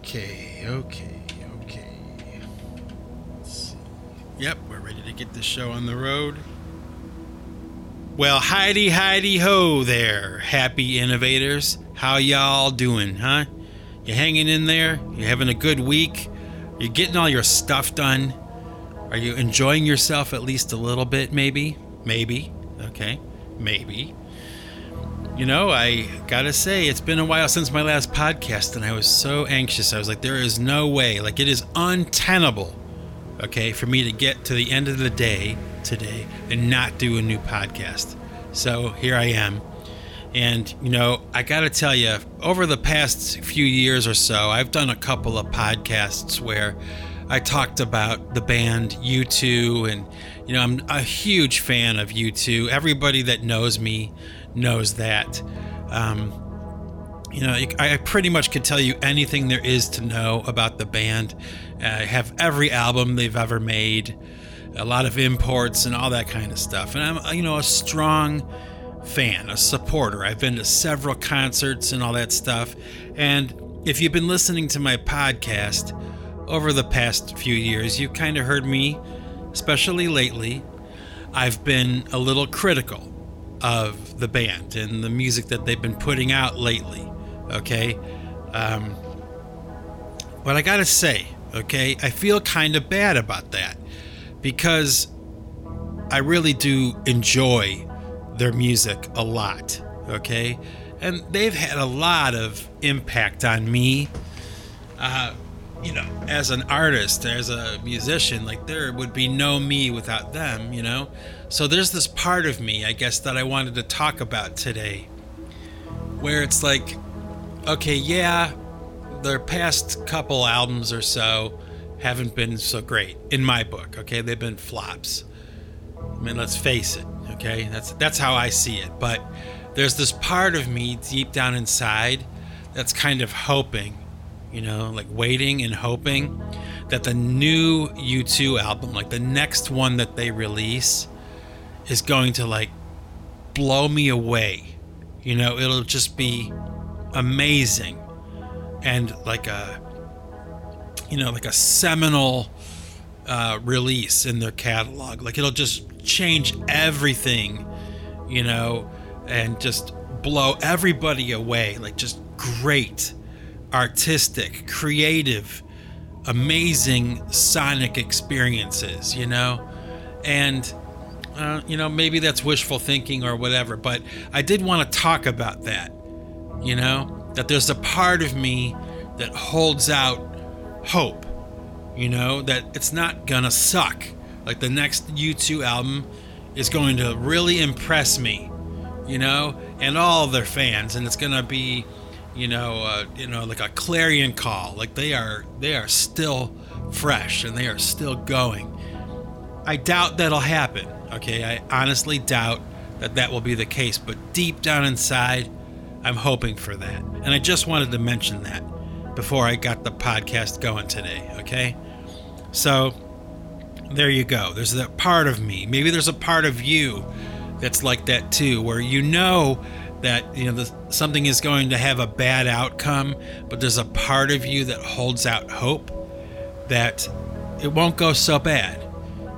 Okay, okay, okay. Yep, we're ready to get this show on the road. Well, Heidi, Heidi, ho there, happy innovators. How y'all doing, huh? You hanging in there? You having a good week? You getting all your stuff done? Are you enjoying yourself at least a little bit, maybe? Maybe. Okay, maybe. You know, I gotta say, it's been a while since my last podcast, and I was so anxious. I was like, there is no way, like, it is untenable, okay, for me to get to the end of the day today and not do a new podcast. So here I am. And, you know, I gotta tell you, over the past few years or so, I've done a couple of podcasts where I talked about the band U2, and, you know, I'm a huge fan of U2. Everybody that knows me knows that. Um, you know, I pretty much could tell you anything there is to know about the band. I have every album they've ever made, a lot of imports and all that kind of stuff. And I'm, you know, a strong fan, a supporter. I've been to several concerts and all that stuff. And if you've been listening to my podcast over the past few years, you've kind of heard me, especially lately, I've been a little critical of the band and the music that they've been putting out lately. Okay. Um, but I gotta say, okay, I feel kind of bad about that because I really do enjoy their music a lot. Okay. And they've had a lot of impact on me. Uh, you know, as an artist, as a musician, like there would be no me without them, you know? So there's this part of me, I guess, that I wanted to talk about today where it's like, okay, yeah, their past couple albums or so haven't been so great in my book, okay? They've been flops. I mean, let's face it, okay? That's that's how I see it. But there's this part of me deep down inside that's kind of hoping you know, like waiting and hoping that the new U2 album, like the next one that they release, is going to like blow me away. You know, it'll just be amazing and like a you know, like a seminal uh, release in their catalog. Like it'll just change everything, you know, and just blow everybody away. Like just great artistic, creative, amazing sonic experiences, you know? And, uh, you know, maybe that's wishful thinking or whatever, but I did want to talk about that, you know? That there's a part of me that holds out hope, you know? That it's not gonna suck. Like the next U2 album is going to really impress me, you know? And all their fans, and it's gonna be you know, uh, you know, like a clarion call. Like they are, they are still fresh and they are still going. I doubt that'll happen. Okay, I honestly doubt that that will be the case. But deep down inside, I'm hoping for that. And I just wanted to mention that before I got the podcast going today. Okay, so there you go. There's that part of me. Maybe there's a part of you that's like that too, where you know that you know the, something is going to have a bad outcome, but there's a part of you that holds out hope that it won't go so bad,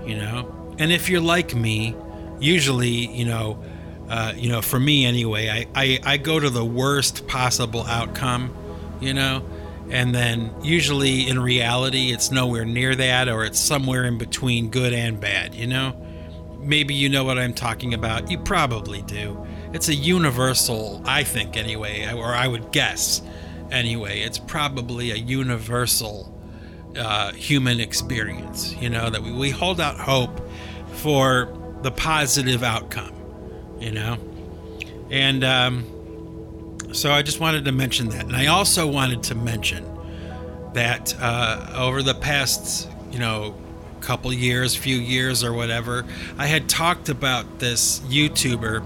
you know. And if you're like me, usually, you know, uh, you know, for me anyway, I, I I go to the worst possible outcome, you know, and then usually in reality it's nowhere near that, or it's somewhere in between good and bad, you know. Maybe you know what I'm talking about. You probably do it's a universal, I think anyway, or I would guess anyway. It's probably a universal uh, human experience. You know that we, we hold out hope for the positive outcome. You know, and um, so I just wanted to mention that, and I also wanted to mention that uh, over the past, you know, couple years, few years or whatever, I had talked about this YouTuber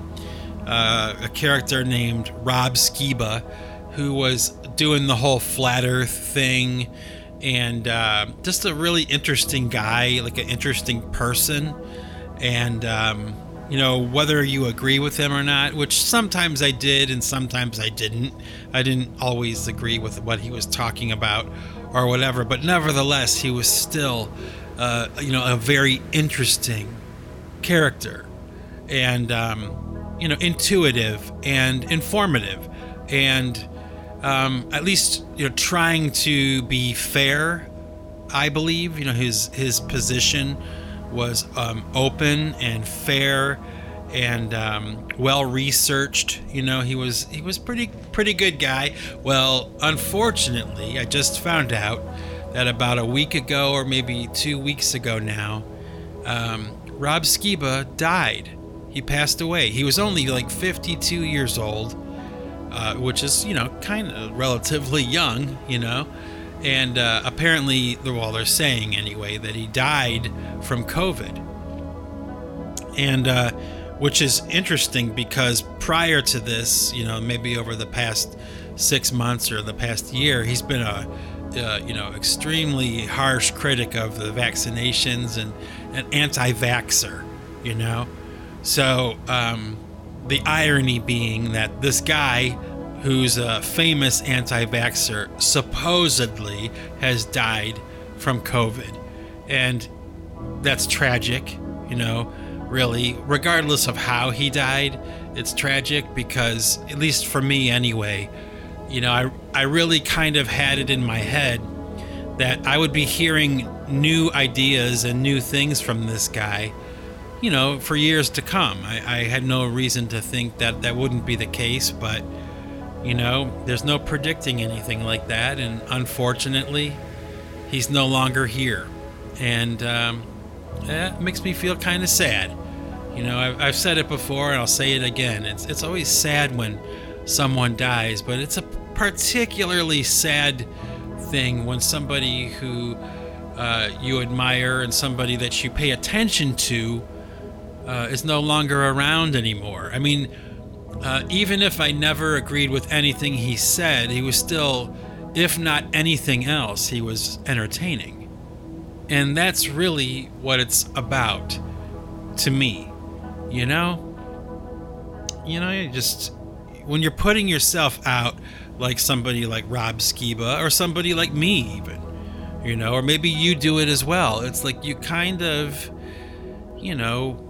uh, a character named Rob Skiba, who was doing the whole flat Earth thing, and uh, just a really interesting guy, like an interesting person. And um, you know, whether you agree with him or not, which sometimes I did and sometimes I didn't. I didn't always agree with what he was talking about or whatever, but nevertheless, he was still, uh, you know, a very interesting character and, um, you know, intuitive and informative and um, at least, you know, trying to be fair. I believe, you know, his his position was um, open and fair and um, well researched. You know, he was he was pretty pretty good guy. Well, unfortunately, I just found out that about a week ago or maybe two weeks ago now, um, Rob Skiba died. He passed away. He was only like 52 years old, uh, which is you know kind of relatively young. You know and uh, apparently, well, they're saying anyway that he died from COVID, and uh, which is interesting because prior to this, you know, maybe over the past six months or the past year, he's been a uh, you know extremely harsh critic of the vaccinations and an anti-vaxer, you know. So um, the irony being that this guy who's a famous anti vaxxer, supposedly has died from COVID. And that's tragic, you know, really. Regardless of how he died, it's tragic because, at least for me anyway, you know, I, I really kind of had it in my head that I would be hearing new ideas and new things from this guy, you know, for years to come. I, I had no reason to think that that wouldn't be the case, but you know, there's no predicting anything like that, and unfortunately, he's no longer here, and um, it makes me feel kind of sad. You know, I've, I've said it before, and I'll say it again. It's it's always sad when someone dies, but it's a particularly sad thing when somebody who uh, you admire and somebody that you pay attention to uh, is no longer around anymore. I mean, uh, even if I never agreed with anything he said, he was still, if not anything else, he was entertaining. And that's really what it's about to me. You know? You know, you just, when you're putting yourself out like somebody like Rob Skiba or somebody like me, even, you know, or maybe you do it as well, it's like you kind of, you know,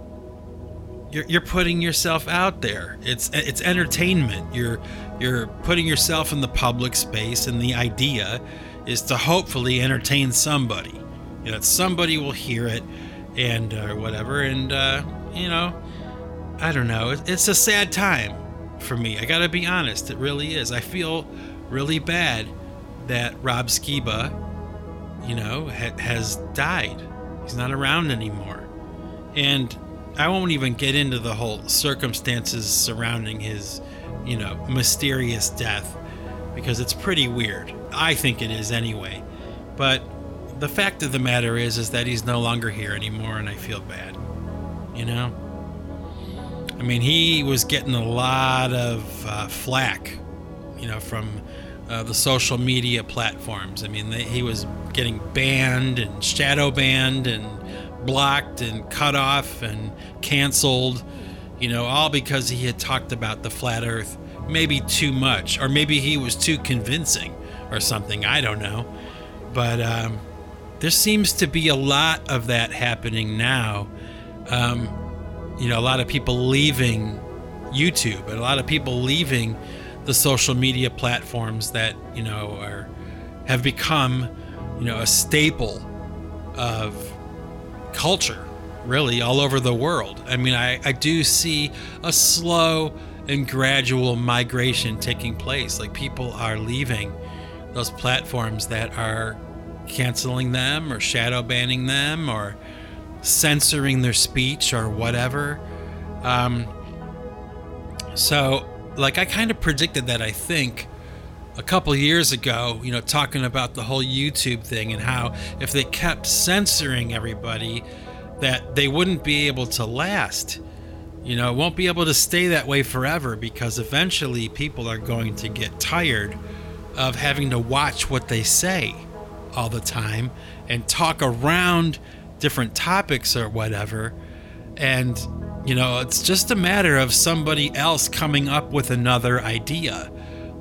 you're, you're putting yourself out there. It's it's entertainment. You're you're putting yourself in the public space, and the idea is to hopefully entertain somebody. You know, somebody will hear it and uh, whatever. And uh, you know, I don't know. It's a sad time for me. I got to be honest. It really is. I feel really bad that Rob Skiba, you know, ha- has died. He's not around anymore. And I won't even get into the whole circumstances surrounding his, you know, mysterious death because it's pretty weird. I think it is anyway. But the fact of the matter is is that he's no longer here anymore and I feel bad. You know? I mean, he was getting a lot of uh, flack, you know, from uh, the social media platforms. I mean, they, he was getting banned and shadow banned and blocked and cut off and canceled, you know, all because he had talked about the flat earth maybe too much, or maybe he was too convincing or something. I don't know. But um, there seems to be a lot of that happening now. Um, you know, a lot of people leaving YouTube and a lot of people leaving the social media platforms that, you know, are have become, you know, a staple of culture, really, all over the world. I mean, I, I do see a slow and gradual migration taking place. Like people are leaving those platforms that are canceling them or shadow banning them or censoring their speech or whatever. Um, so, like, I kind of predicted that, I think, a couple years ago, you know, talking about the whole YouTube thing and how if they kept censoring everybody, that they wouldn't be able to last. You know, won't be able to stay that way forever because eventually people are going to get tired of having to watch what they say all the time and talk around different topics or whatever. And You know, it's just a matter of somebody else coming up with another idea,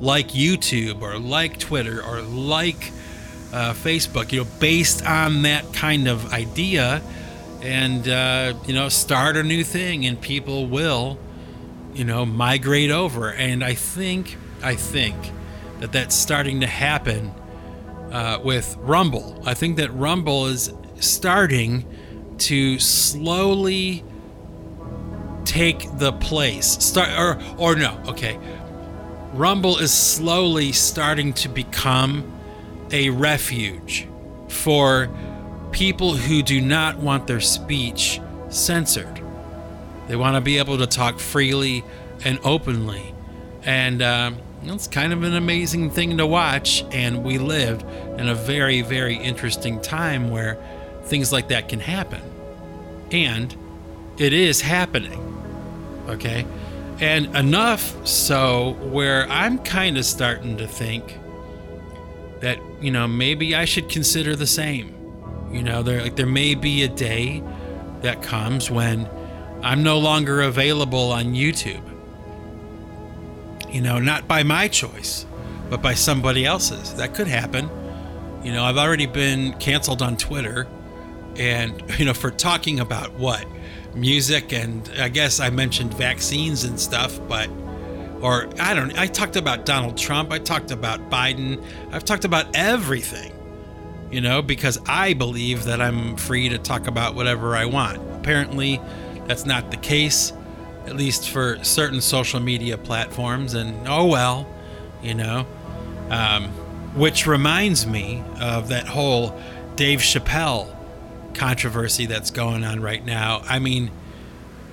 like YouTube or like Twitter or like uh, Facebook, you know, based on that kind of idea and, uh, you know, start a new thing and people will, you know, migrate over. And I think, I think that that's starting to happen uh, with Rumble. I think that Rumble is starting to slowly take the place. Start or or no, okay. Rumble is slowly starting to become a refuge for people who do not want their speech censored. They want to be able to talk freely and openly. And um, it's kind of an amazing thing to watch. And we lived in a very, very interesting time where things like that can happen. And it is happening. Okay. And enough so where I'm kind of starting to think that, you know, maybe I should consider the same. You know, there like there may be a day that comes when I'm no longer available on YouTube. You know, not by my choice, but by somebody else's. That could happen. You know, I've already been canceled on Twitter and you know for talking about what music and I guess I mentioned vaccines and stuff, but or I don't I talked about Donald Trump, I talked about Biden, I've talked about everything. You know, because I believe that I'm free to talk about whatever I want. Apparently, that's not the case, at least for certain social media platforms. And oh well, you know. Um, which reminds me of that whole Dave Chappelle controversy that's going on right now. I mean,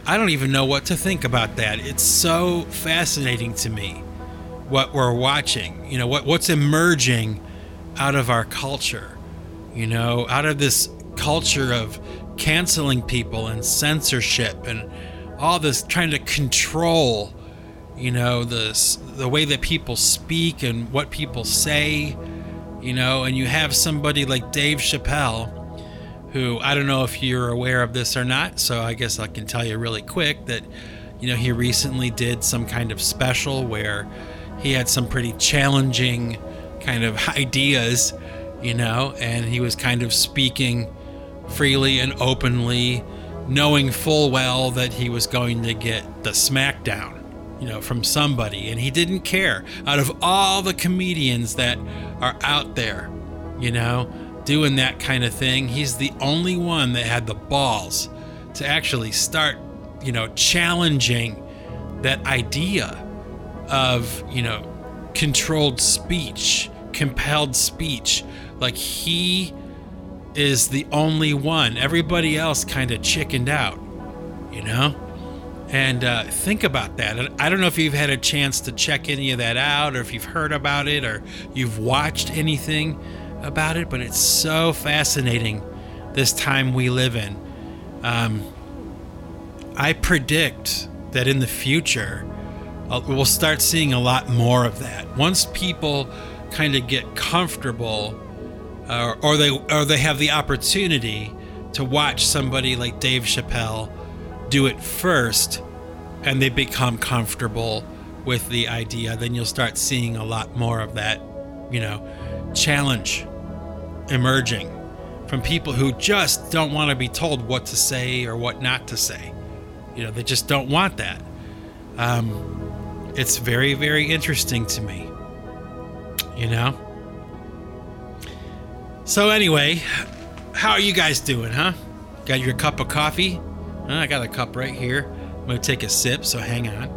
I don't even know what to think about that. It's so fascinating to me what we're watching. You know, what what's emerging out of our culture. You know, out of this culture of canceling people and censorship and all this trying to control, you know, the the way that people speak and what people say, you know, and you have somebody like Dave Chappelle who I don't know if you're aware of this or not, so I guess I can tell you really quick that, you know, he recently did some kind of special where he had some pretty challenging kind of ideas, you know, and he was kind of speaking freely and openly, knowing full well that he was going to get the smackdown, you know, from somebody, and he didn't care. Out of all the comedians that are out there, you know, doing that kind of thing. He's the only one that had the balls to actually start, you know, challenging that idea of, you know, controlled speech, compelled speech. Like he is the only one. Everybody else kind of chickened out, you know? And uh, think about that. I don't know if you've had a chance to check any of that out or if you've heard about it or you've watched anything about it, but it's so fascinating this time we live in. Um, I predict that in the future, uh, we'll start seeing a lot more of that. Once people kind of get comfortable, uh, or they or they have the opportunity to watch somebody like Dave Chappelle do it first, and they become comfortable with the idea, then you'll start seeing a lot more of that, you know, challenge emerging from people who just don't want to be told what to say or what not to say. You know, they just don't want that. Um, it's very, very interesting to me. You know? So, anyway, how are you guys doing, huh? Got your cup of coffee? I got a cup right here. I'm going to take a sip, so hang on.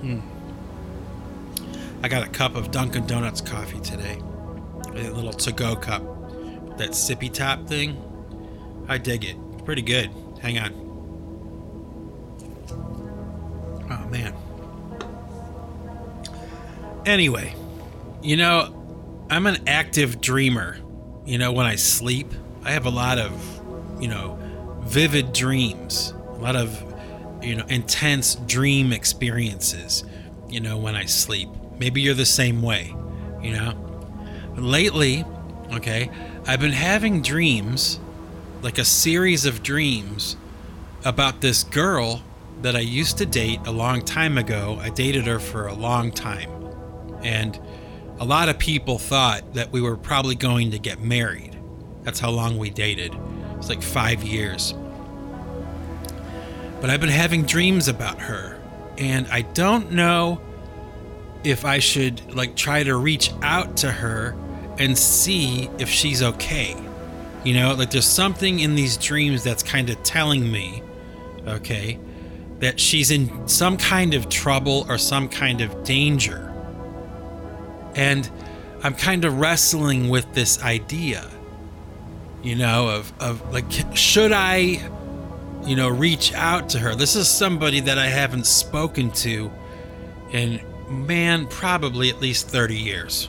Hmm. I got a cup of Dunkin' Donuts coffee today. A little to go cup. That sippy top thing. I dig it. Pretty good. Hang on. Oh, man. Anyway, you know, I'm an active dreamer. You know, when I sleep, I have a lot of, you know, vivid dreams, a lot of, you know, intense dream experiences, you know, when I sleep. Maybe you're the same way, you know? Lately, okay, I've been having dreams like a series of dreams about this girl that I used to date a long time ago. I dated her for a long time. And a lot of people thought that we were probably going to get married. That's how long we dated. It's like five years. But I've been having dreams about her. And I don't know if I should like try to reach out to her and see if she's okay. You know, like there's something in these dreams that's kind of telling me, okay, that she's in some kind of trouble or some kind of danger. And I'm kind of wrestling with this idea, you know, of, of like, should I, you know, reach out to her? This is somebody that I haven't spoken to in, man, probably at least 30 years,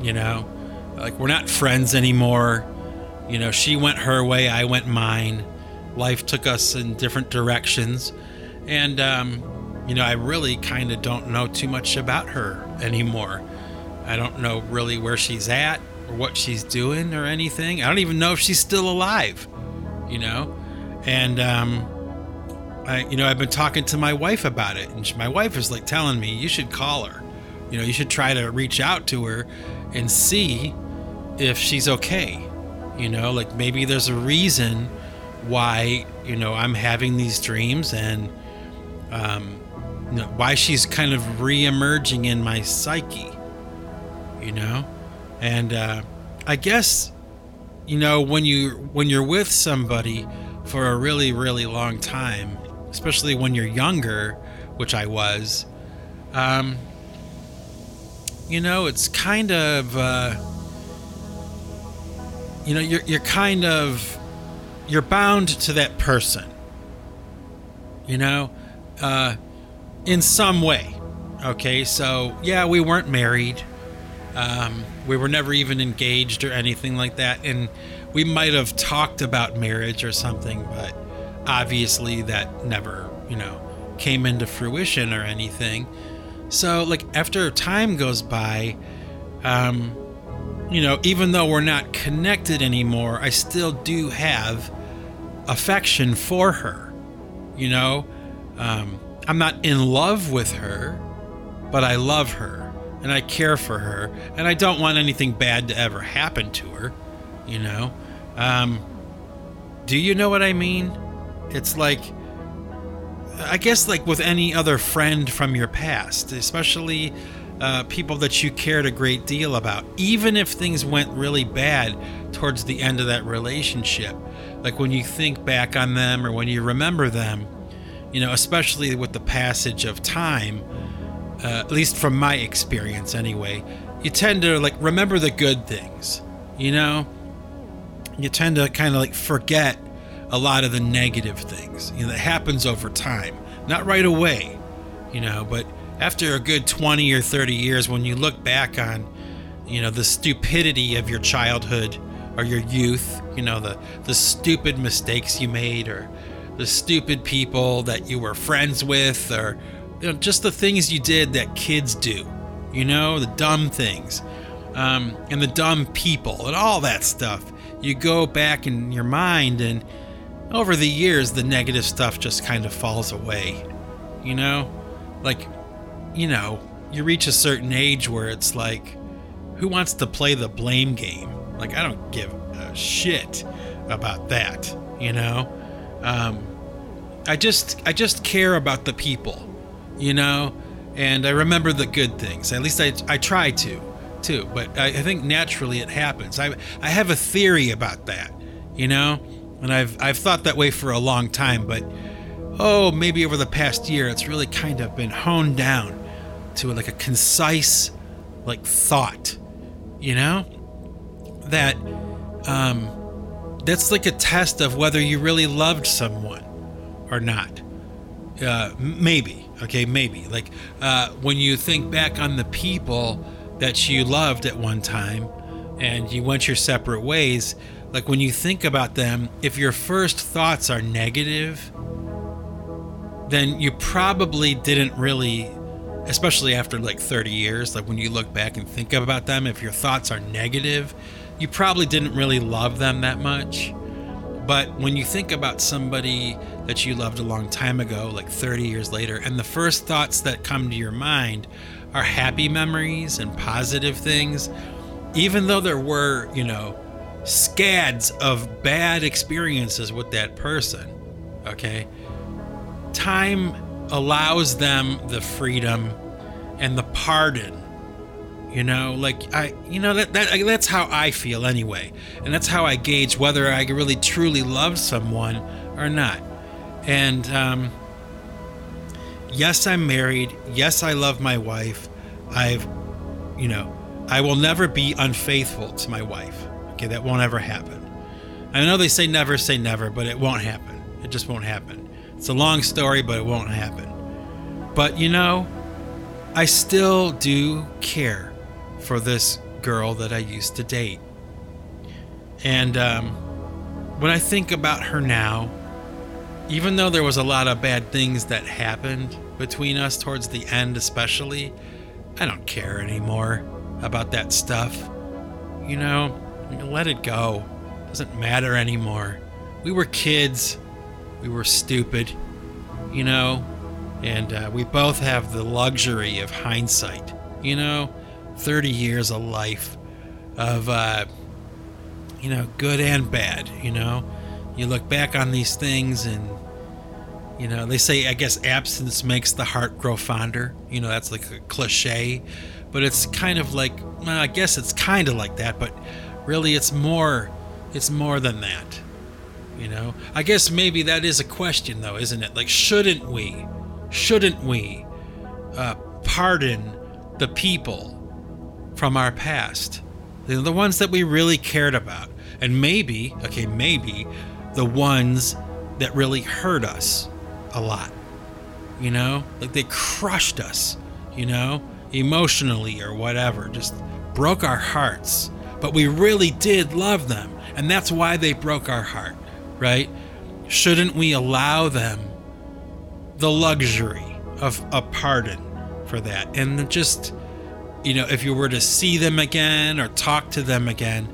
you know, like we're not friends anymore you know, she went her way, I went mine. Life took us in different directions. And, um, you know, I really kind of don't know too much about her anymore. I don't know really where she's at or what she's doing or anything. I don't even know if she's still alive, you know? And, um, I, you know, I've been talking to my wife about it, and she, my wife is like telling me, you should call her. You know, you should try to reach out to her and see if she's okay. You know, like maybe there's a reason why, you know, I'm having these dreams and um, you know, why she's kind of re emerging in my psyche, you know? And uh, I guess, you know, when you when you're with somebody for a really, really long time, especially when you're younger, which I was, um, you know, it's kind of uh, you know you're you're kind of you're bound to that person you know? Uh, in some way okay? So yeah we weren't married. Um, we were never even engaged or anything like that. And we might have talked about marriage or something but obviously that never you know came into fruition or anything so like after time goes by um, you know, even though we're not connected anymore, I still do have affection for her. You know, um, I'm not in love with her, but I love her and I care for her, and I don't want anything bad to ever happen to her. You know, um, do you know what I mean? It's like, I guess, like with any other friend from your past, especially uh, people that you cared a great deal about, even if things went really bad towards the end of that relationship. Like when you think back on them or when you remember them, you know, especially with the passage of time, uh, at least from my experience anyway, you tend to like remember the good things, you know? You tend to kind of like forget a lot of the negative things, you know, that happens over time. Not right away, you know, but after a good 20 or 30 years, when you look back on, you know, the stupidity of your childhood or your youth, you know, the, the stupid mistakes you made or the stupid people that you were friends with or you know, just the things you did that kids do, you know, the dumb things um, and the dumb people and all that stuff. You go back in your mind and over the years, the negative stuff just kind of falls away, you know? Like, you know, you reach a certain age where it's like, who wants to play the blame game? Like, I don't give a shit about that, you know? Um, I just, I just care about the people, you know? And I remember the good things. At least I, I try to, too. But I, I think naturally it happens. I, I have a theory about that, you know? And I've, I've thought that way for a long time, but oh, maybe over the past year, it's really kind of been honed down to like a concise like thought you know? That um that's like a test of whether you really loved someone or not. Uh maybe okay maybe. Like uh when you think back on the people that you loved at one time and you went your separate ways like when you think about them if your first thoughts are negative then you probably didn't really especially after like 30 years, like when you look back and think about them, if your thoughts are negative, you probably didn't really love them that much. But when you think about somebody that you loved a long time ago, like 30 years later, and the first thoughts that come to your mind are happy memories and positive things, even though there were, you know, scads of bad experiences with that person, okay? Time allows them the freedom and the pardon you know? Like i you know that, that that's how i feel anyway. And that's how i gauge whether i really truly love someone or not. And um, yes i'm married. Yes i love my wife. I've you know i will never be unfaithful to my wife okay that won't ever happen i know they say never say never but it won't happen it just won't happen it's a long story but it won't happen but you know i still do care for this girl that I used to date. And um, when I think about her now, even though there was a lot of bad things that happened between us towards the end, especially, I don't care anymore about that stuff. You know, let it go. It doesn't matter anymore. We were kids. We were stupid. You know, and uh, we both have the luxury of hindsight. You know, 30 years of life of, uh, you know, good and bad, you know. You look back on these things and, you know, they say, I guess, absence makes the heart grow fonder. You know, that's like a cliche, but it's kind of like, well, I guess it's kind of like that, but really it's more, it's more than that. You know, I guess maybe that is a question, though, isn't it? Like, shouldn't we, shouldn't we uh, pardon the people from our past. They're the ones that we really cared about. And maybe, okay, maybe the ones that really hurt us a lot. You know? Like they crushed us, you know? Emotionally or whatever. Just broke our hearts. But we really did love them. And that's why they broke our heart, right? Shouldn't we allow them the luxury of a pardon for that and just you know, if you were to see them again or talk to them again,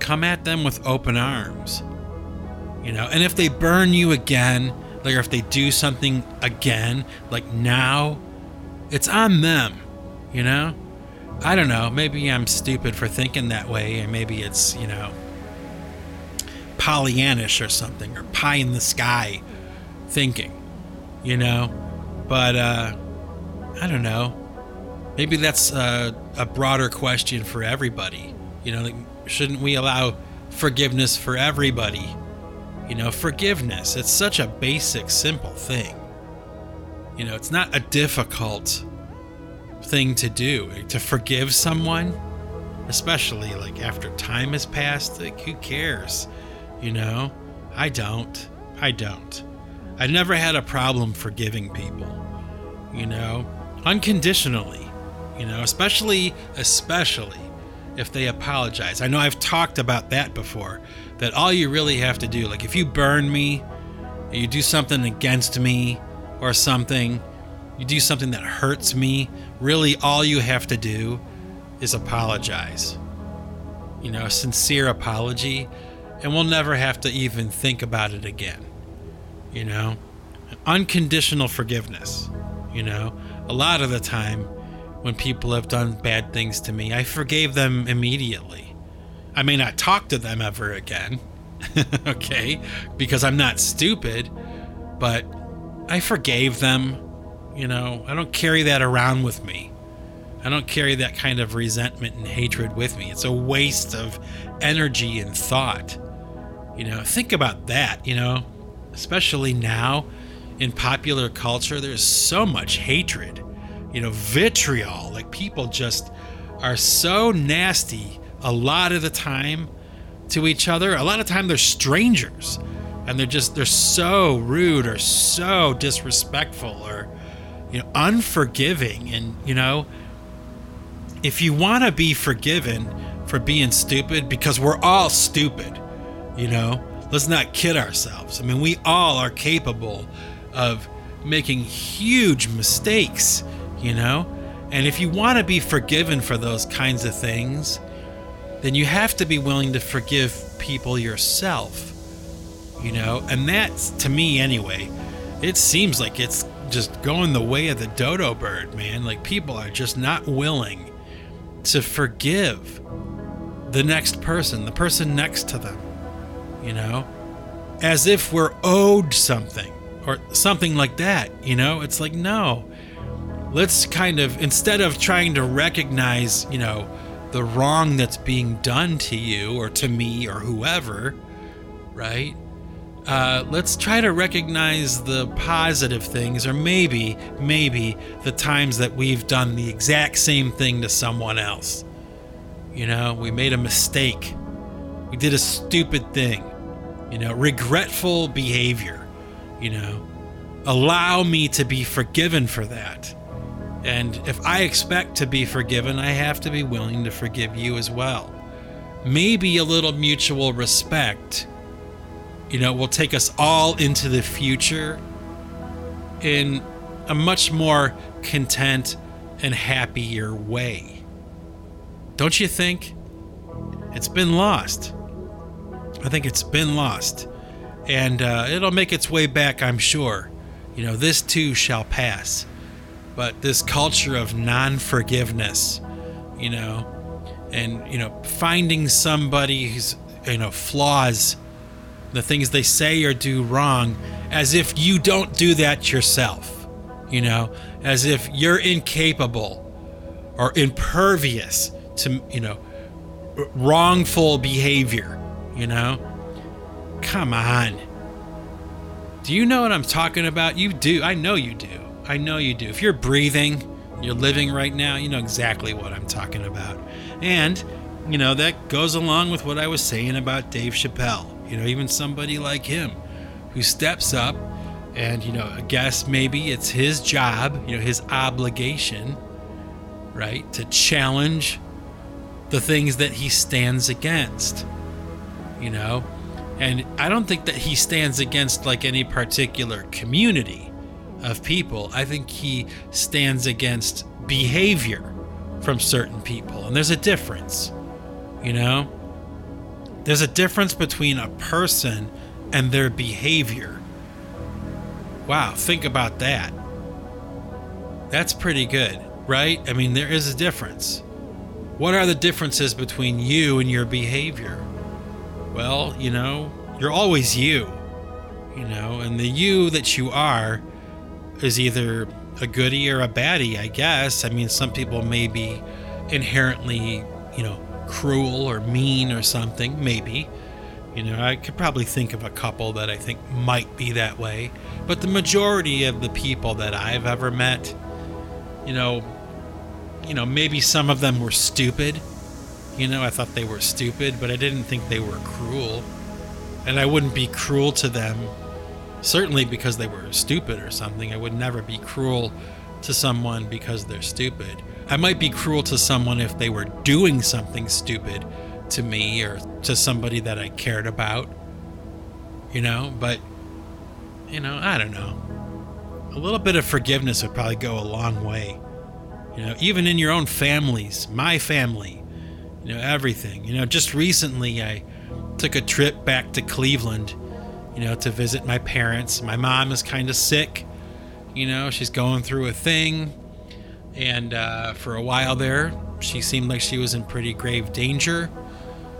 come at them with open arms. You know, and if they burn you again, like if they do something again, like now, it's on them, you know? I don't know. Maybe I'm stupid for thinking that way, and maybe it's, you know, Pollyannish or something, or pie in the sky thinking, you know? But, uh, I don't know maybe that's a, a broader question for everybody. You know, like, shouldn't we allow forgiveness for everybody? You know, forgiveness, it's such a basic, simple thing. You know, it's not a difficult thing to do. To forgive someone, especially like after time has passed, like, who cares? You know, I don't. I don't. I never had a problem forgiving people, you know, unconditionally you know, especially especially if they apologize. I know I've talked about that before. That all you really have to do, like if you burn me, you do something against me or something, you do something that hurts me, really all you have to do is apologize. You know, a sincere apology, and we'll never have to even think about it again. You know, unconditional forgiveness. You know, a lot of the time, when people have done bad things to me. I forgave them immediately. I may not talk to them ever again, okay, because I'm not stupid, but I forgave them. You know, I don't carry that around with me. I don't carry that kind of resentment and hatred with me. It's a waste of energy and thought. You know, think about that, you know, especially now in popular culture, there's so much hatred you know, vitriol. Like people just are so nasty a lot of the time to each other. A lot of time they're strangers and they're just they're so rude or so disrespectful or you know unforgiving and you know if you want to be forgiven for being stupid because we're all stupid you know let's not kid ourselves i mean we all are capable of making huge mistakes you know? And if you want to be forgiven for those kinds of things, then you have to be willing to forgive people yourself you know, and that's to me anyway. It seems like it's just going the way of the dodo bird, man. Like people are just not willing to forgive the next person, the person next to them, you know, as if we're owed something or something like that, you know? It's like, no. Let's kind of, instead of trying to recognize, you know, the wrong that's being done to you or to me or whoever, right? Uh, let's try to recognize the positive things, or maybe, maybe the times that we've done the exact same thing to someone else. You know, we made a mistake. We did a stupid thing. You know, regretful behavior. You know, allow me to be forgiven for that. And if I expect to be forgiven, I have to be willing to forgive you as well. Maybe a little mutual respect, you know, will take us all into the future in a much more content and happier way. Don't you think? It's been lost. I think it's been lost. And uh, it'll make its way back, I'm sure. You know, this too shall pass. But this culture of non forgiveness, you know, and, you know, finding somebody who's, you know, flaws, the things they say or do wrong, as if you don't do that yourself, you know, as if you're incapable or impervious to you know wrongful behavior you know? Come on. Do you know what i'm talking about? You do. I know you do. I know you do. If you're breathing you're living right now you know exactly what i'm talking about. And you know that goes along with what i was saying about dave chappelle you know even somebody like him who steps up and you know i guess maybe it's his job you know his obligation right to challenge the things that he stands against. You know? And I don't think that he stands against like any particular community of people. I think he stands against behavior from certain people. And there's a difference. You know? There's a difference between a person and their behavior. Wow, think about that. That's pretty good, right? I mean, there is a difference. What are the differences between you and your behavior? Well, you know, you're always you, you know, and the you that you are is either a goody or a baddie, I guess. I mean, some people may be inherently, you know, cruel or mean or something, maybe. You know, I could probably think of a couple that I think might be that way. But the majority of the people that I've ever met, you know, you know, maybe some of them were stupid. You know, I thought they were stupid, but I didn't think they were cruel. And I wouldn't be cruel to them, certainly because they were stupid or something. I would never be cruel to someone because they're stupid. I might be cruel to someone if they were doing something stupid to me or to somebody that I cared about. You know, but, you know, I don't know. A little bit of forgiveness would probably go a long way. You know, even in your own families, my family, you know, everything. You know, just recently I took a trip back to Cleveland, you know, to visit my parents. My mom is kind of sick. You know, she's going through a thing. And uh, for a while there, she seemed like she was in pretty grave danger.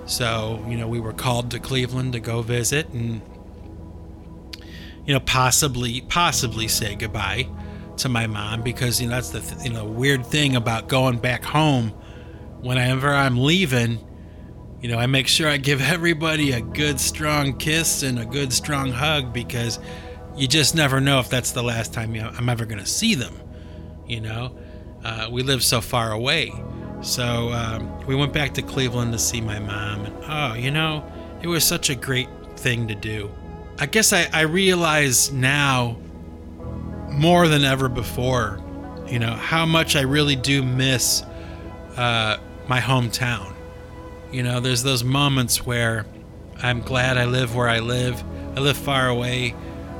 So, you know, we were called to Cleveland to go visit and, you know, possibly, possibly say goodbye to my mom because you know that's the th- you know weird thing about going back home. Whenever I'm leaving, you know I make sure I give everybody a good strong kiss and a good strong hug because you just never know if that's the last time I'm ever going to see them. You know, uh, we live so far away, so um, we went back to Cleveland to see my mom, and oh, you know, it was such a great thing to do. I guess I, I realize now more than ever before, you know, how much I really do miss uh, my hometown. You know, there's those moments where I'm glad I live where I live. I live far away,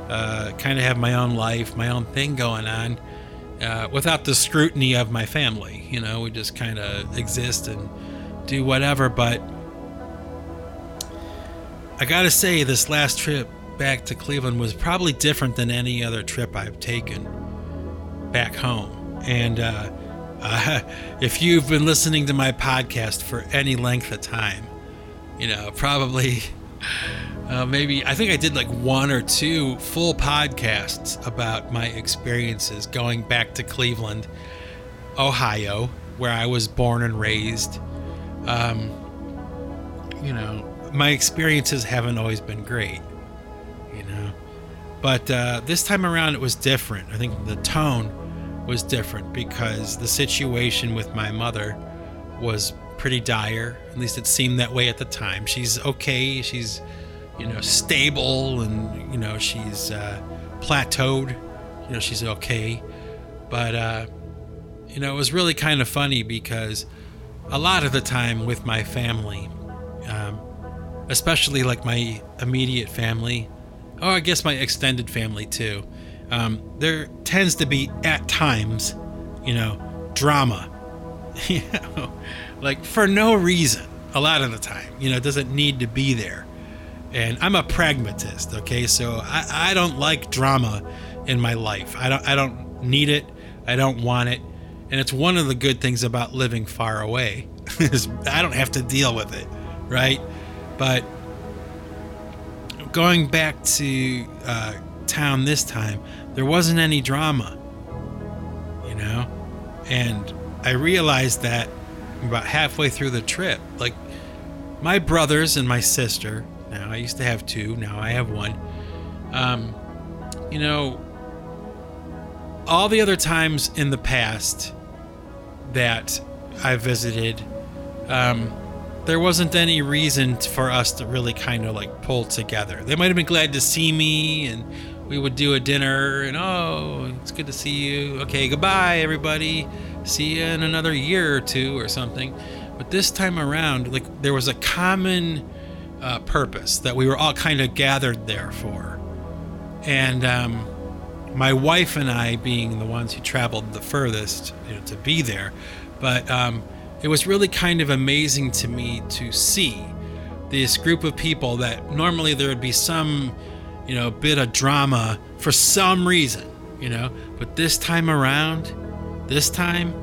uh, kind of have my own life, my own thing going on, uh, without the scrutiny of my family. You know, we just kind of exist and do whatever. But I gotta say, this last trip back to Cleveland was probably different than any other trip I've taken back home. And uh, uh, if you've been listening to my podcast for any length of time, you know, probably uh, maybe I think I did like one or two full podcasts about my experiences going back to Cleveland, Ohio, where I was born and raised. Um, you know, my experiences haven't always been great, you know, but uh, this time around it was different. I think the tone was different because the situation with my mother was pretty dire. At least it seemed that way at the time. She's okay. She's, you know, stable and, you know, she's uh, plateaued. You know, she's okay. But, uh, you know, it was really kind of funny because a lot of the time with my family, um, especially like my immediate family, or I guess my extended family too, um, there tends to be at times, you know, drama. you know, like for no reason. A lot of the time, you know, it doesn't need to be there. And I'm a pragmatist, okay? So I, I don't like drama in my life. I don't I don't need it. I don't want it. And it's one of the good things about living far away is I don't have to deal with it, right? But going back to uh, town this time, there wasn't any drama, you know? And I realized that about halfway through the trip. Like, my brothers and my sister, now I used to have two, now I have one. Um, you know, all the other times in the past that I visited, um, there wasn't any reason for us to really kind of like pull together. They might have been glad to see me and we would do a dinner and oh, it's good to see you. Okay, goodbye, everybody. See you in another year or two or something. But this time around, like there was a common uh, purpose that we were all kind of gathered there for. And um, my wife and I, being the ones who traveled the furthest you know, to be there, but um, it was really kind of amazing to me to see this group of people that normally there would be some you know, bit of drama for some reason, you know. But this time around, this time,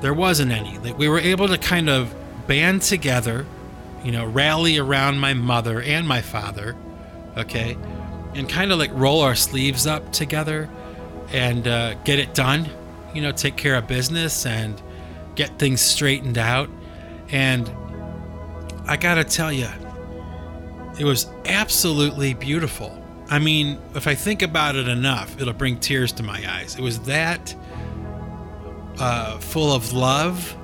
there wasn't any. Like we were able to kind of band together, you know, rally around my mother and my father, okay, and kind of like roll our sleeves up together and uh, get it done, you know, take care of business and get things straightened out. And I gotta tell you, it was absolutely beautiful. I mean, if I think about it enough, it'll bring tears to my eyes. It was that uh, full of love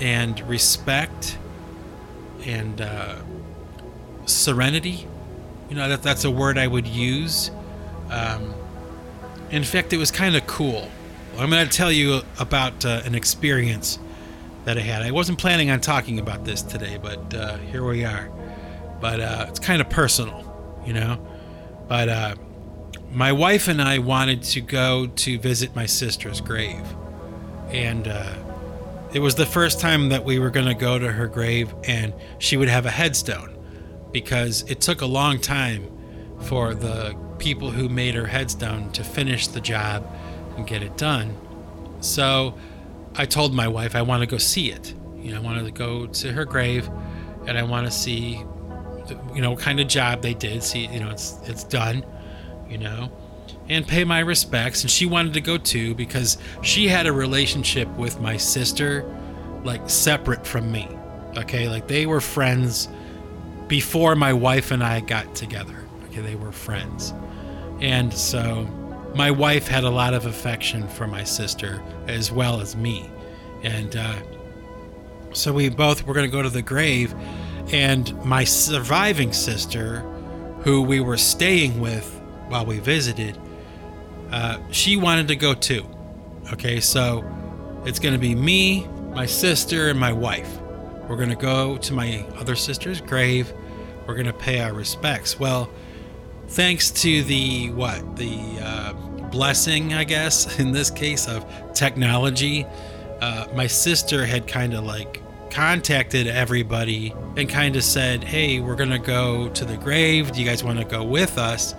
and respect and uh, serenity. You know, that, that's a word I would use. Um, in fact, it was kind of cool. I'm going to tell you about uh, an experience that I had. I wasn't planning on talking about this today, but uh, here we are but uh, it's kind of personal, you know. But uh, my wife and I wanted to go to visit my sister's grave, and uh, it was the first time that we were going to go to her grave, and she would have a headstone because it took a long time for the people who made her headstone to finish the job and get it done. So I told my wife I want to go see it. You know, I wanted to go to her grave and I want to see you know, what kind of job they did. See, you know, it's it's done, you know, and pay my respects. And she wanted to go too because she had a relationship with my sister, like separate from me. Okay, like they were friends before my wife and I got together. Okay, they were friends, and so my wife had a lot of affection for my sister as well as me, and uh, so we both were going to go to the grave and my surviving sister, who we were staying with while we visited, uh, she wanted to go too. Okay, so it's going to be me, my sister, and my wife. We're going to go to my other sister's grave. We're going to pay our respects. Well, thanks to the what? The uh, blessing, I guess, in this case, of technology, uh, my sister had kind of like contacted everybody and kind of said, "Hey, we're gonna go to the grave. Do you guys want to go with us?"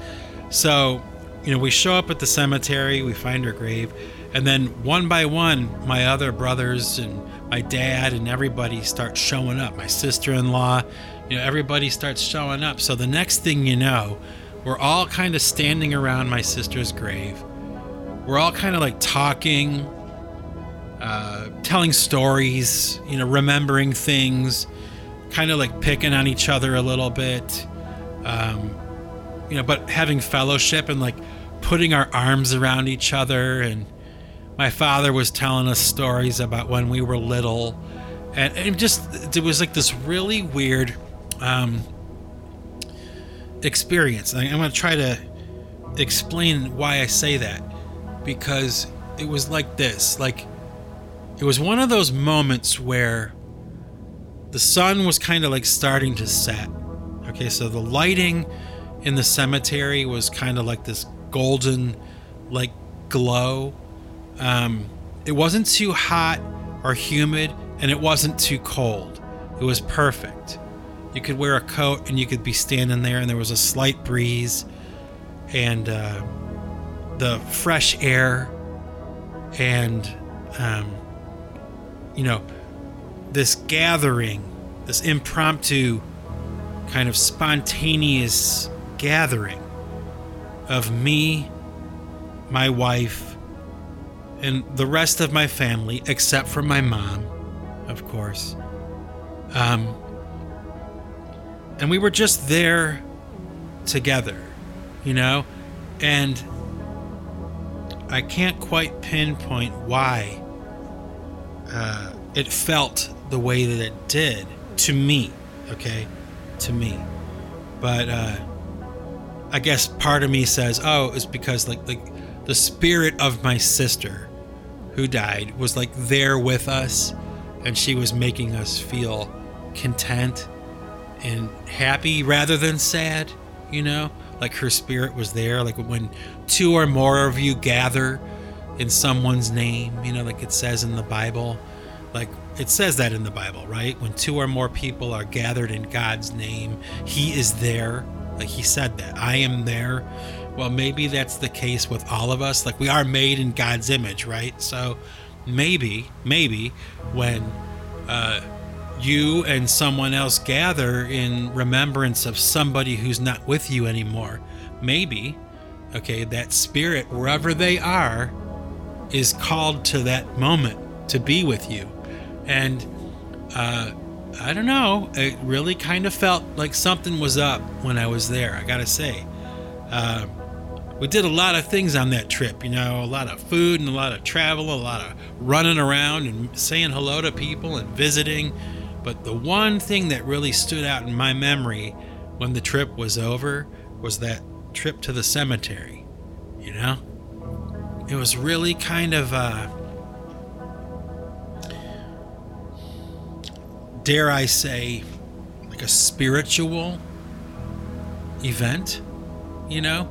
So, you know, we show up at the cemetery, we find her grave, and then one by one, my other brothers and my dad and everybody starts showing up. My sister-in-law, you know, everybody starts showing up. So the next thing you know, we're all kind of standing around my sister's grave. We're all kind of like talking, uh, telling stories, you know, remembering things, kind of like picking on each other a little bit, um, you know, but having fellowship and like putting our arms around each other. And my father was telling us stories about when we were little. And, and just, it was like this really weird um, experience. I'm going to try to explain why I say that because it was like this like it was one of those moments where the sun was kind of like starting to set okay so the lighting in the cemetery was kind of like this golden like glow. Um, it wasn't too hot or humid and it wasn't too cold. It was perfect. You could wear a coat and you could be standing there and there was a slight breeze and uh, the fresh air and um, you know this gathering this impromptu kind of spontaneous gathering of me my wife and the rest of my family except for my mom of course. Um, and we were just there together you know? And I can't quite pinpoint why uh, it felt the way that it did to me. Okay, to me, but uh, I guess part of me says, "Oh, it's because like like the spirit of my sister, who died, was like there with us, and she was making us feel content and happy rather than sad." You know, like her spirit was there like when two or more of you gather in someone's name you know like it says in the bible like it says that in the bible right when two or more people are gathered in god's name he is there like he said that i am there well maybe that's the case with all of us like we are made in god's image right so maybe maybe when uh you and someone else gather in remembrance of somebody who's not with you anymore. Maybe, okay, that spirit, wherever they are, is called to that moment to be with you. And uh, I don't know, it really kind of felt like something was up when I was there, I gotta say. Uh, we did a lot of things on that trip, you know, a lot of food and a lot of travel, a lot of running around and saying hello to people and visiting but the one thing that really stood out in my memory when the trip was over was that trip to the cemetery. You know? It was really kind of uh dare I say like a spiritual event, you know?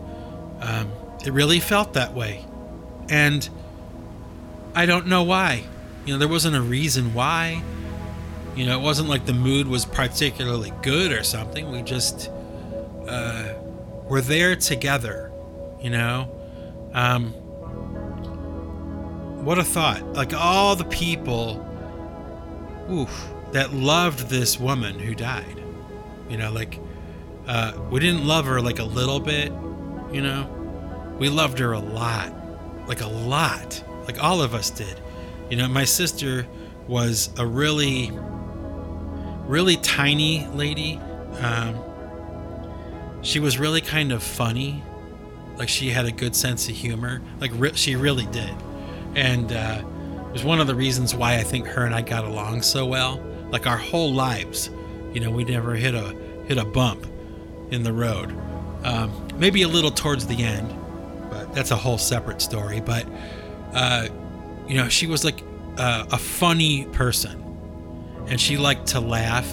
Um, it really felt that way. And I don't know why. You know, there wasn't a reason why. You know, it wasn't like the mood was particularly good or something. We just uh, were there together, you know? Um, what a thought. Like all the people oof, that loved this woman who died. You know, like uh, we didn't love her like a little bit, you know? We loved her a lot. Like a lot. Like all of us did. You know, my sister was a really really tiny lady. Um, she was really kind of funny. Like she had a good sense of humor. Like re- she really did. And uh, it was one of the reasons why I think her and I got along so well. Like our whole lives, you know, we never hit a hit a bump in the road. Um, maybe a little towards the end, but that's a whole separate story. But uh, you know, she was like uh, a funny person and she liked to laugh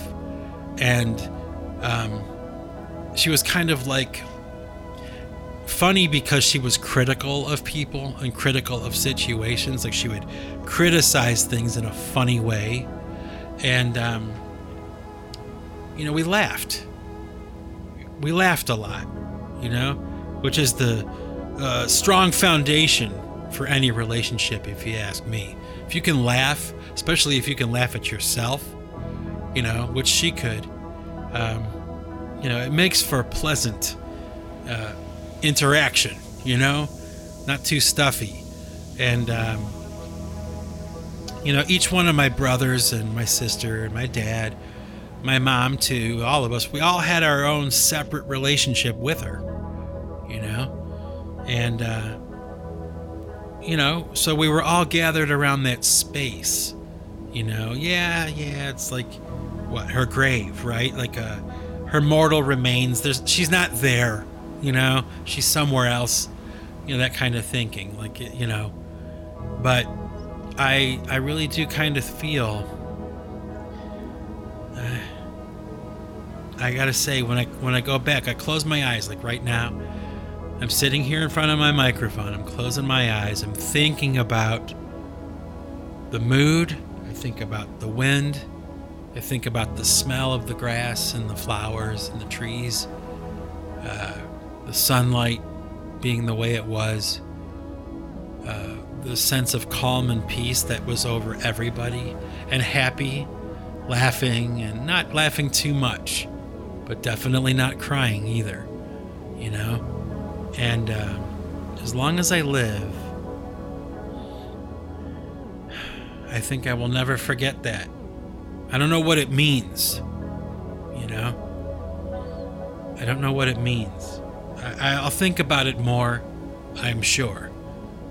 and um, she was kind of like funny because she was critical of people and critical of situations like she would criticize things in a funny way And, um, you know, we laughed. We laughed a lot, you know, which is the uh, strong foundation for any relationship, if you ask me. If you can laugh, especially if you can laugh at yourself, you know, which she could, um, you know, it makes for pleasant uh, interaction, you know, not too stuffy. And, um, you know, each one of my brothers and my sister and my dad, my mom too, all of us, we all had our own separate relationship with her, you know? And, uh, you know, so we were all gathered around that space, you know? Yeah, yeah, it's like, what, her grave, right? Like, uh, her mortal remains. There's, she's not there, you know? She's somewhere else, you know, that kind of thinking, like, you know? But I, I really do kind of feel I gotta say, when I when I go back, I close my eyes like right now. I'm sitting here in front of my microphone. I'm closing my eyes. I'm thinking about the mood. I think about the wind. I think about the smell of the grass and the flowers and the trees. Uh, the sunlight being the way it was. Uh, the sense of calm and peace that was over everybody, and happy, laughing, and not laughing too much but definitely not crying either, you know? And uh, as long as I live, I think I will never forget that. I don't know what it means, you know? I don't know what it means. I, will think about it more, I'm sure.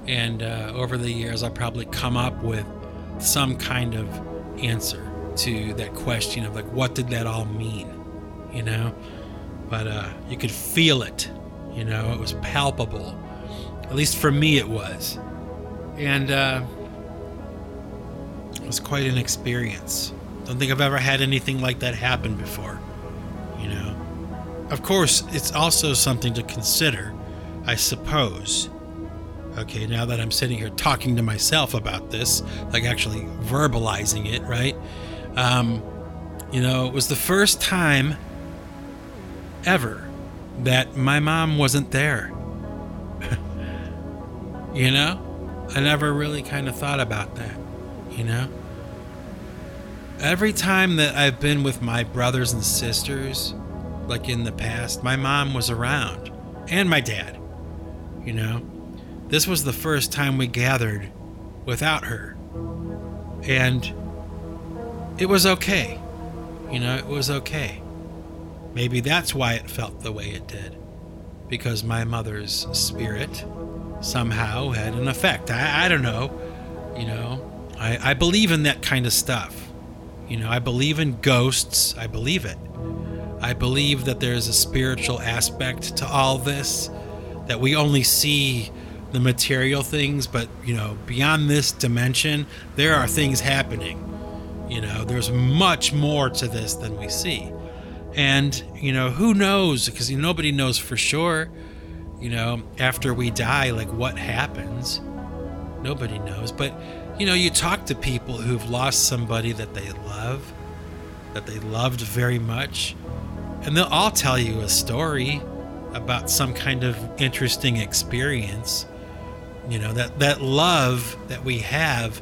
And uh, over the years, I'll probably come up with some kind of answer to that question of like, what did that all mean? you know. But uh, you could feel it, you know. It was palpable. At least for me, it was, and uh, it was quite an experience. Don't think I've ever had anything like that happen before, you know. Of course, it's also something to consider, I suppose. Okay, now that I'm sitting here talking to myself about this, like actually verbalizing it, right? Um, you know, it was the first time ever that my mom wasn't there. you know? I never really kind of thought about that, you know? Every time that I've been with my brothers and sisters, like in the past, my mom was around and my dad, you know? This was the first time we gathered without her. And it was okay. You know, it was okay. Maybe that's why it felt the way it did. Because my mother's spirit somehow had an effect. I, I don't know. You know, I, I believe in that kind of stuff. You know, I believe in ghosts. I believe it. I believe that there's a spiritual aspect to all this, that we only see the material things, but, you know, beyond this dimension, there are things happening. You know, there's much more to this than we see. And, you know, who knows? Because nobody knows for sure, you know, after we die, like what happens. Nobody knows. But, you know, you talk to people who've lost somebody that they love, that they loved very much, and they'll all tell you a story about some kind of interesting experience. You know, that, that love that we have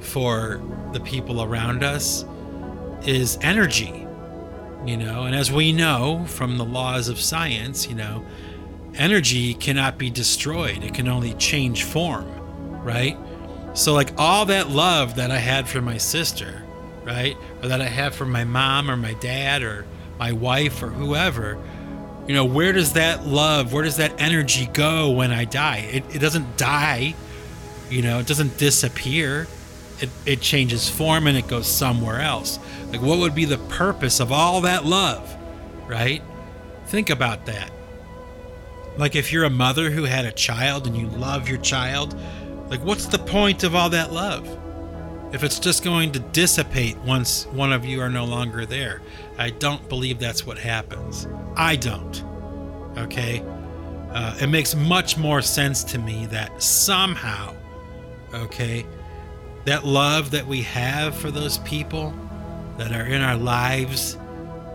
for the people around us is energy you know? And as we know from the laws of science you know energy cannot be destroyed. It can only change form right? So like all that love that i had for my sister right or that i have for my mom or my dad or my wife or whoever you know where does that love where does that energy go when i die it, it doesn't die you know it doesn't disappear it, it changes form and it goes somewhere else. Like, what would be the purpose of all that love, right? Think about that. Like, if you're a mother who had a child and you love your child, like, what's the point of all that love? If it's just going to dissipate once one of you are no longer there, I don't believe that's what happens. I don't. Okay? Uh, it makes much more sense to me that somehow, okay, that love that we have for those people, that are in our lives,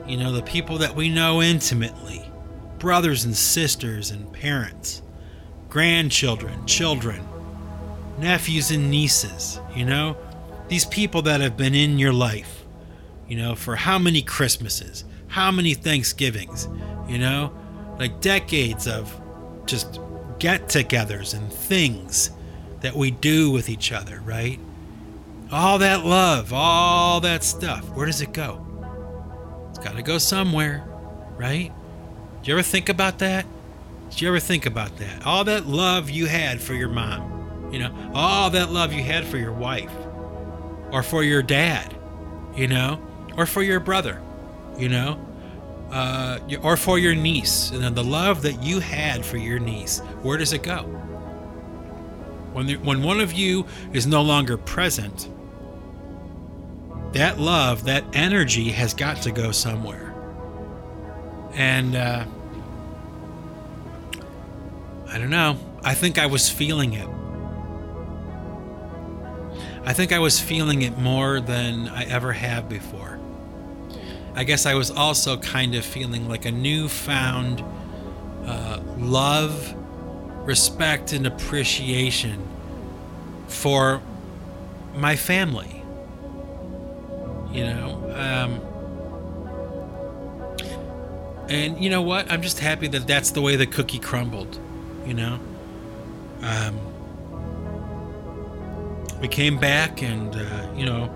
you know, the people that we know intimately, brothers and sisters and parents, grandchildren, children, nephews and nieces, you know, these people that have been in your life, you know, for how many Christmases, how many Thanksgivings, you know, like decades of just get togethers and things that we do with each other, right? All that love, all that stuff, where does it go? It's got to go somewhere, right? Do you ever think about that? Did you ever think about that? All that love you had for your mom, you know, all that love you had for your wife, or for your dad, you know, or for your brother, you know, uh, or for your niece, and then the love that you had for your niece, where does it go? When, the, when one of you is no longer present, that love, that energy has got to go somewhere. And uh, I don't know. I think I was feeling it. I think I was feeling it more than I ever have before. I guess I was also kind of feeling like a newfound uh, love, respect, and appreciation for my family. You know um, and you know what? I'm just happy that that's the way the cookie crumbled you know? Um, we came back and uh, you know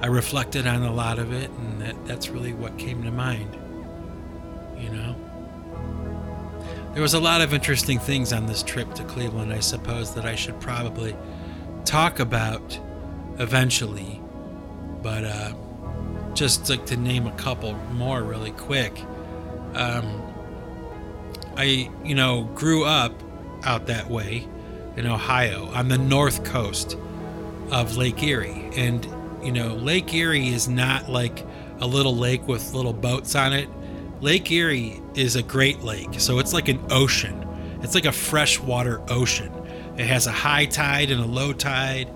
i reflected on a lot of it and that, that's really what came to mind you know there was a lot of interesting things on this trip to cleveland i suppose that i should probably talk about eventually but uh, just to name a couple more really quick. Um, I, you know, grew up out that way in Ohio on the north coast of Lake Erie. And, you know, Lake Erie is not like a little lake with little boats on it. Lake Erie is a great lake. So it's like an ocean, it's like a freshwater ocean. It has a high tide and a low tide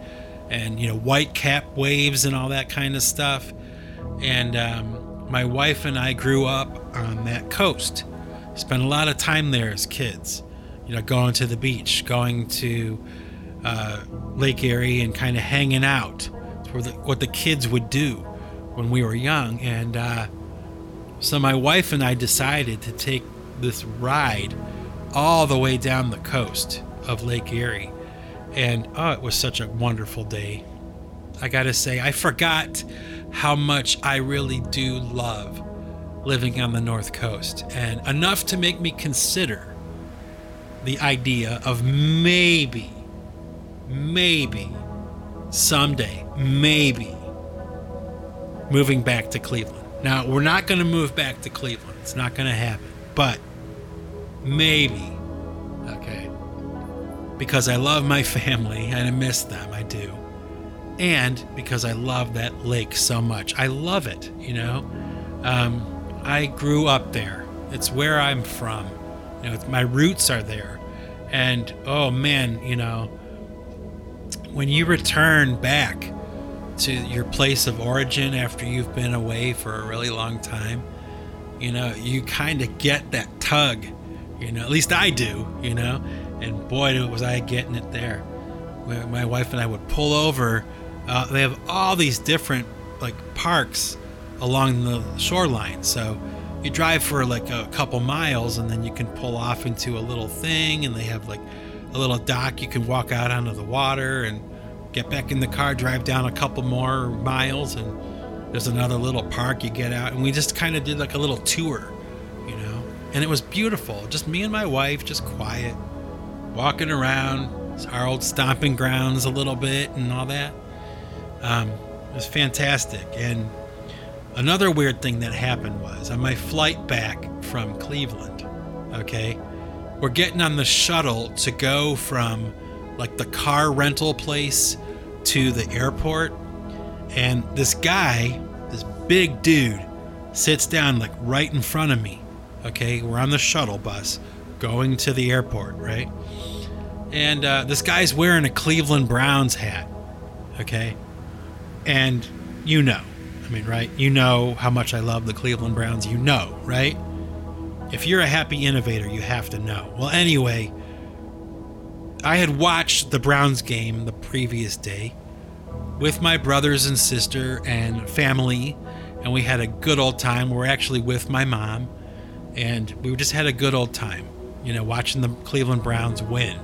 and, you know, white cap waves and all that kind of stuff. And um, my wife and I grew up on that coast. Spent a lot of time there as kids, you know, going to the beach, going to uh, Lake Erie and kind of hanging out. The, what the kids would do when we were young. And uh, so my wife and I decided to take this ride all the way down the coast of Lake Erie. And oh, it was such a wonderful day. I gotta say, I forgot how much I really do love living on the North Coast, and enough to make me consider the idea of maybe, maybe someday, maybe moving back to Cleveland. Now, we're not going to move back to Cleveland, it's not going to happen, but maybe, okay, because I love my family and I miss them, I do and because I love that lake so much. I love it, you know. Um, I grew up there. It's where I'm from. You know, my roots are there. And oh man, you know, when you return back to your place of origin after you've been away for a really long time, you know, you kind of get that tug, you know, at least I do, you know. And boy, was I getting it there. My wife and I would pull over uh, they have all these different like parks along the shoreline. So you drive for like a couple miles and then you can pull off into a little thing and they have like a little dock you can walk out onto the water and get back in the car, drive down a couple more miles and there's another little park you get out and we just kind of did like a little tour, you know. And it was beautiful. Just me and my wife just quiet, walking around our old stomping grounds a little bit and all that. Um, it was fantastic. And another weird thing that happened was on my flight back from Cleveland, okay, we're getting on the shuttle to go from like the car rental place to the airport. And this guy, this big dude, sits down like right in front of me. Okay, we're on the shuttle bus going to the airport, right? And uh, this guy's wearing a Cleveland Browns hat. Okay, and you know, I mean, right? You know how much I love the Cleveland Browns. You know, right? If you're a happy innovator, you have to know. Well, anyway, I had watched the Browns game the previous day with my brothers and sister and family, and we had a good old time. We are actually with my mom, and we just had a good old time, you know, watching the Cleveland Browns win,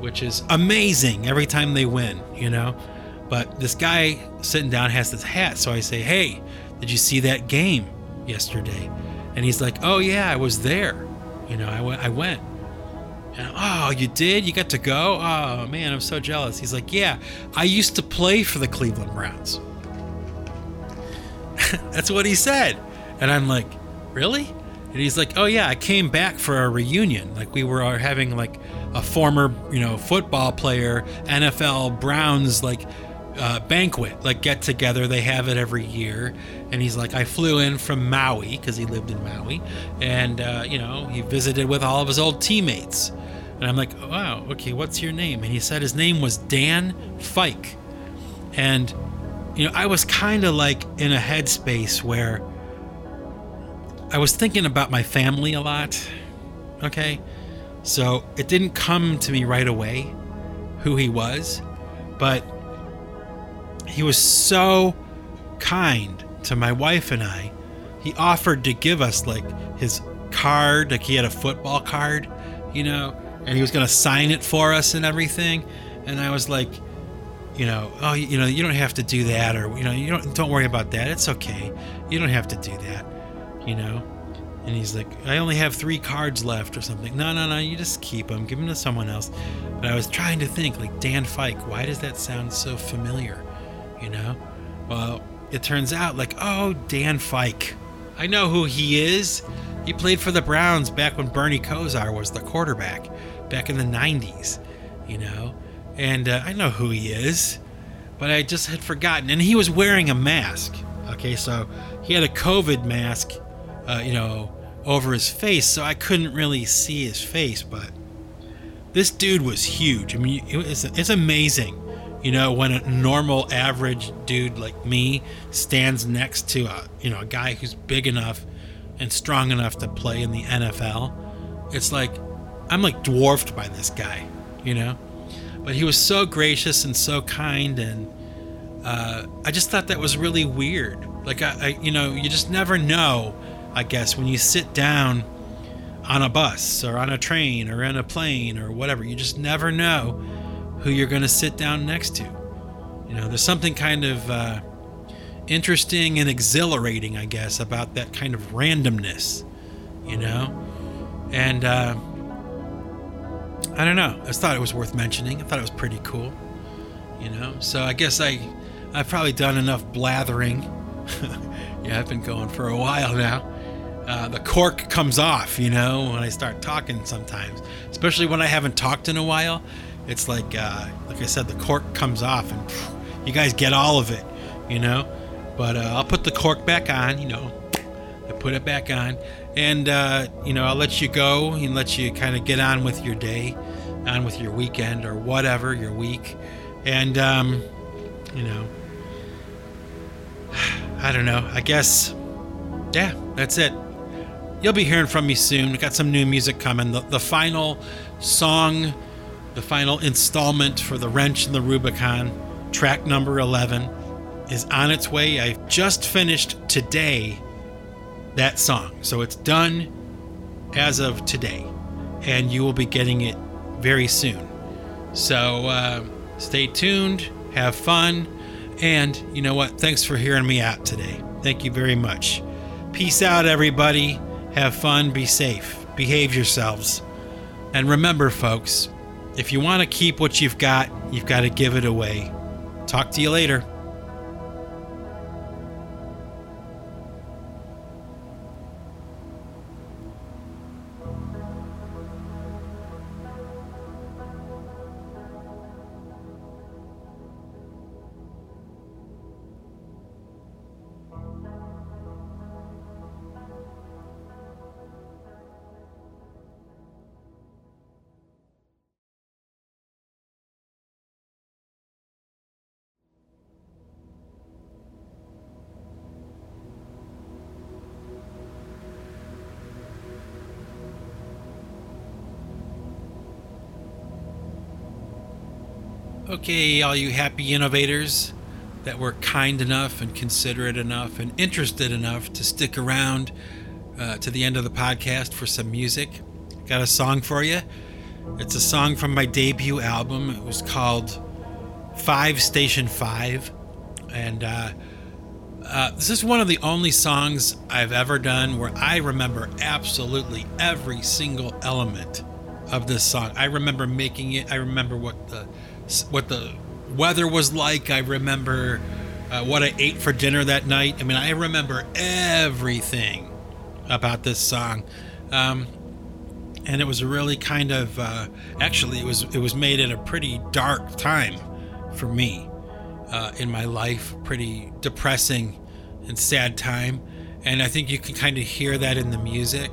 which is amazing every time they win, you know. But this guy sitting down has this hat, so I say, "Hey, did you see that game yesterday?" And he's like, "Oh yeah, I was there. You know, I went. I went." And, oh, you did? You got to go? Oh man, I'm so jealous. He's like, "Yeah, I used to play for the Cleveland Browns." That's what he said. And I'm like, "Really?" And he's like, "Oh yeah, I came back for a reunion. Like we were having like a former, you know, football player, NFL Browns like uh, banquet, like get together. They have it every year. And he's like, I flew in from Maui because he lived in Maui, and uh, you know, he visited with all of his old teammates. And I'm like, wow, okay, what's your name? And he said his name was Dan Fike. And you know, I was kind of like in a headspace where I was thinking about my family a lot. Okay. So it didn't come to me right away who he was, but he was so kind to my wife and I. He offered to give us like his card, like he had a football card, you know, and he was going to sign it for us and everything. And I was like, you know, oh, you know, you don't have to do that, or you know, you don't don't worry about that. It's okay. You don't have to do that, you know. And he's like, I only have three cards left or something. No, no, no, you just keep them. Give them to someone else. But I was trying to think, like Dan Fike. Why does that sound so familiar? you know? Well, it turns out, like, oh, Dan Fike. I know who he is. He played for the Browns back when Bernie Kosar was the quarterback, back in the 90s, you know? And uh, I know who he is, but I just had forgotten. And he was wearing a mask. Okay, so he had a COVID mask, uh, you know, over his face, so I couldn't really see his face, but this dude was huge. I mean, it's, it's amazing you know, when a normal average dude like me stands next to a, you know, a guy who's big enough and strong enough to play in the NFL, it's like I'm like dwarfed by this guy, you know? But he was so gracious and so kind and uh, I just thought that was really weird. Like I, I, you know, you just never know, I guess, when you sit down on a bus or on a train or in a plane or whatever. You just never know who you're going to sit down next to. You know, there's something kind of uh, interesting and exhilarating, I guess, about that kind of randomness, you know? And uh, I don't know. I just thought it was worth mentioning. I thought it was pretty cool, you know? So I guess I, I've probably done enough blathering. yeah, I've been going for a while now. Uh, the cork comes off, you know, when I start talking sometimes, especially when I haven't talked in a while it's like uh, like I said, the cork comes off, and phew, you guys get all of it, you know. But uh, I'll put the cork back on, you know. I put it back on, and uh, you know I'll let you go and let you kind of get on with your day, on with your weekend or whatever your week, and um, you know. I don't know. I guess, yeah, that's it. You'll be hearing from me soon. We got some new music coming. The, the final song the final installment for The Wrench and the Rubicon, track number 11, is on its way. I just finished today that song. So it's done as of today. And you will be getting it very soon. So uh, stay tuned, have fun, and you know what? Thanks for hearing me out today. Thank you very much. Peace out, everybody. Have fun, be safe, behave yourselves. And remember, folks, if you want to keep what you've got, you've got to give it away. Talk to you later. Okay, all you happy innovators that were kind enough and considerate enough and interested enough to stick around uh, to the end of the podcast for some music. Got a song for you. It's a song from my debut album. It was called Five Station Five. And uh, uh, this is one of the only songs I've ever done where I remember absolutely every single element of this song. I remember making it. I remember what the what the weather was like. I remember uh, what I ate for dinner that night. I mean, I remember everything about this song. Um, and it was really kind of uh, actually it was it was made at a pretty dark time for me uh, in my life, pretty depressing and sad time. And I think you can kind of hear that in the music.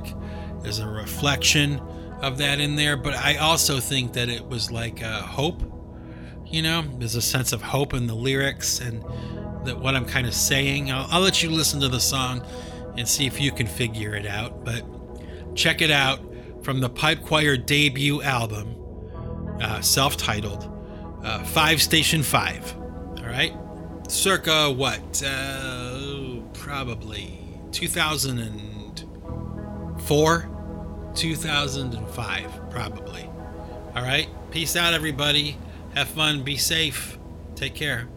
There's a reflection of that in there, but I also think that it was like a hope you know, there's a sense of hope in the lyrics and that what I'm kind of saying. I'll, I'll let you listen to the song and see if you can figure it out. But check it out from the Pipe Choir debut album, uh, self titled uh, Five Station Five. All right. Circa what? Uh, probably 2004, 2005, probably. All right. Peace out, everybody. Have fun. Be safe. Take care.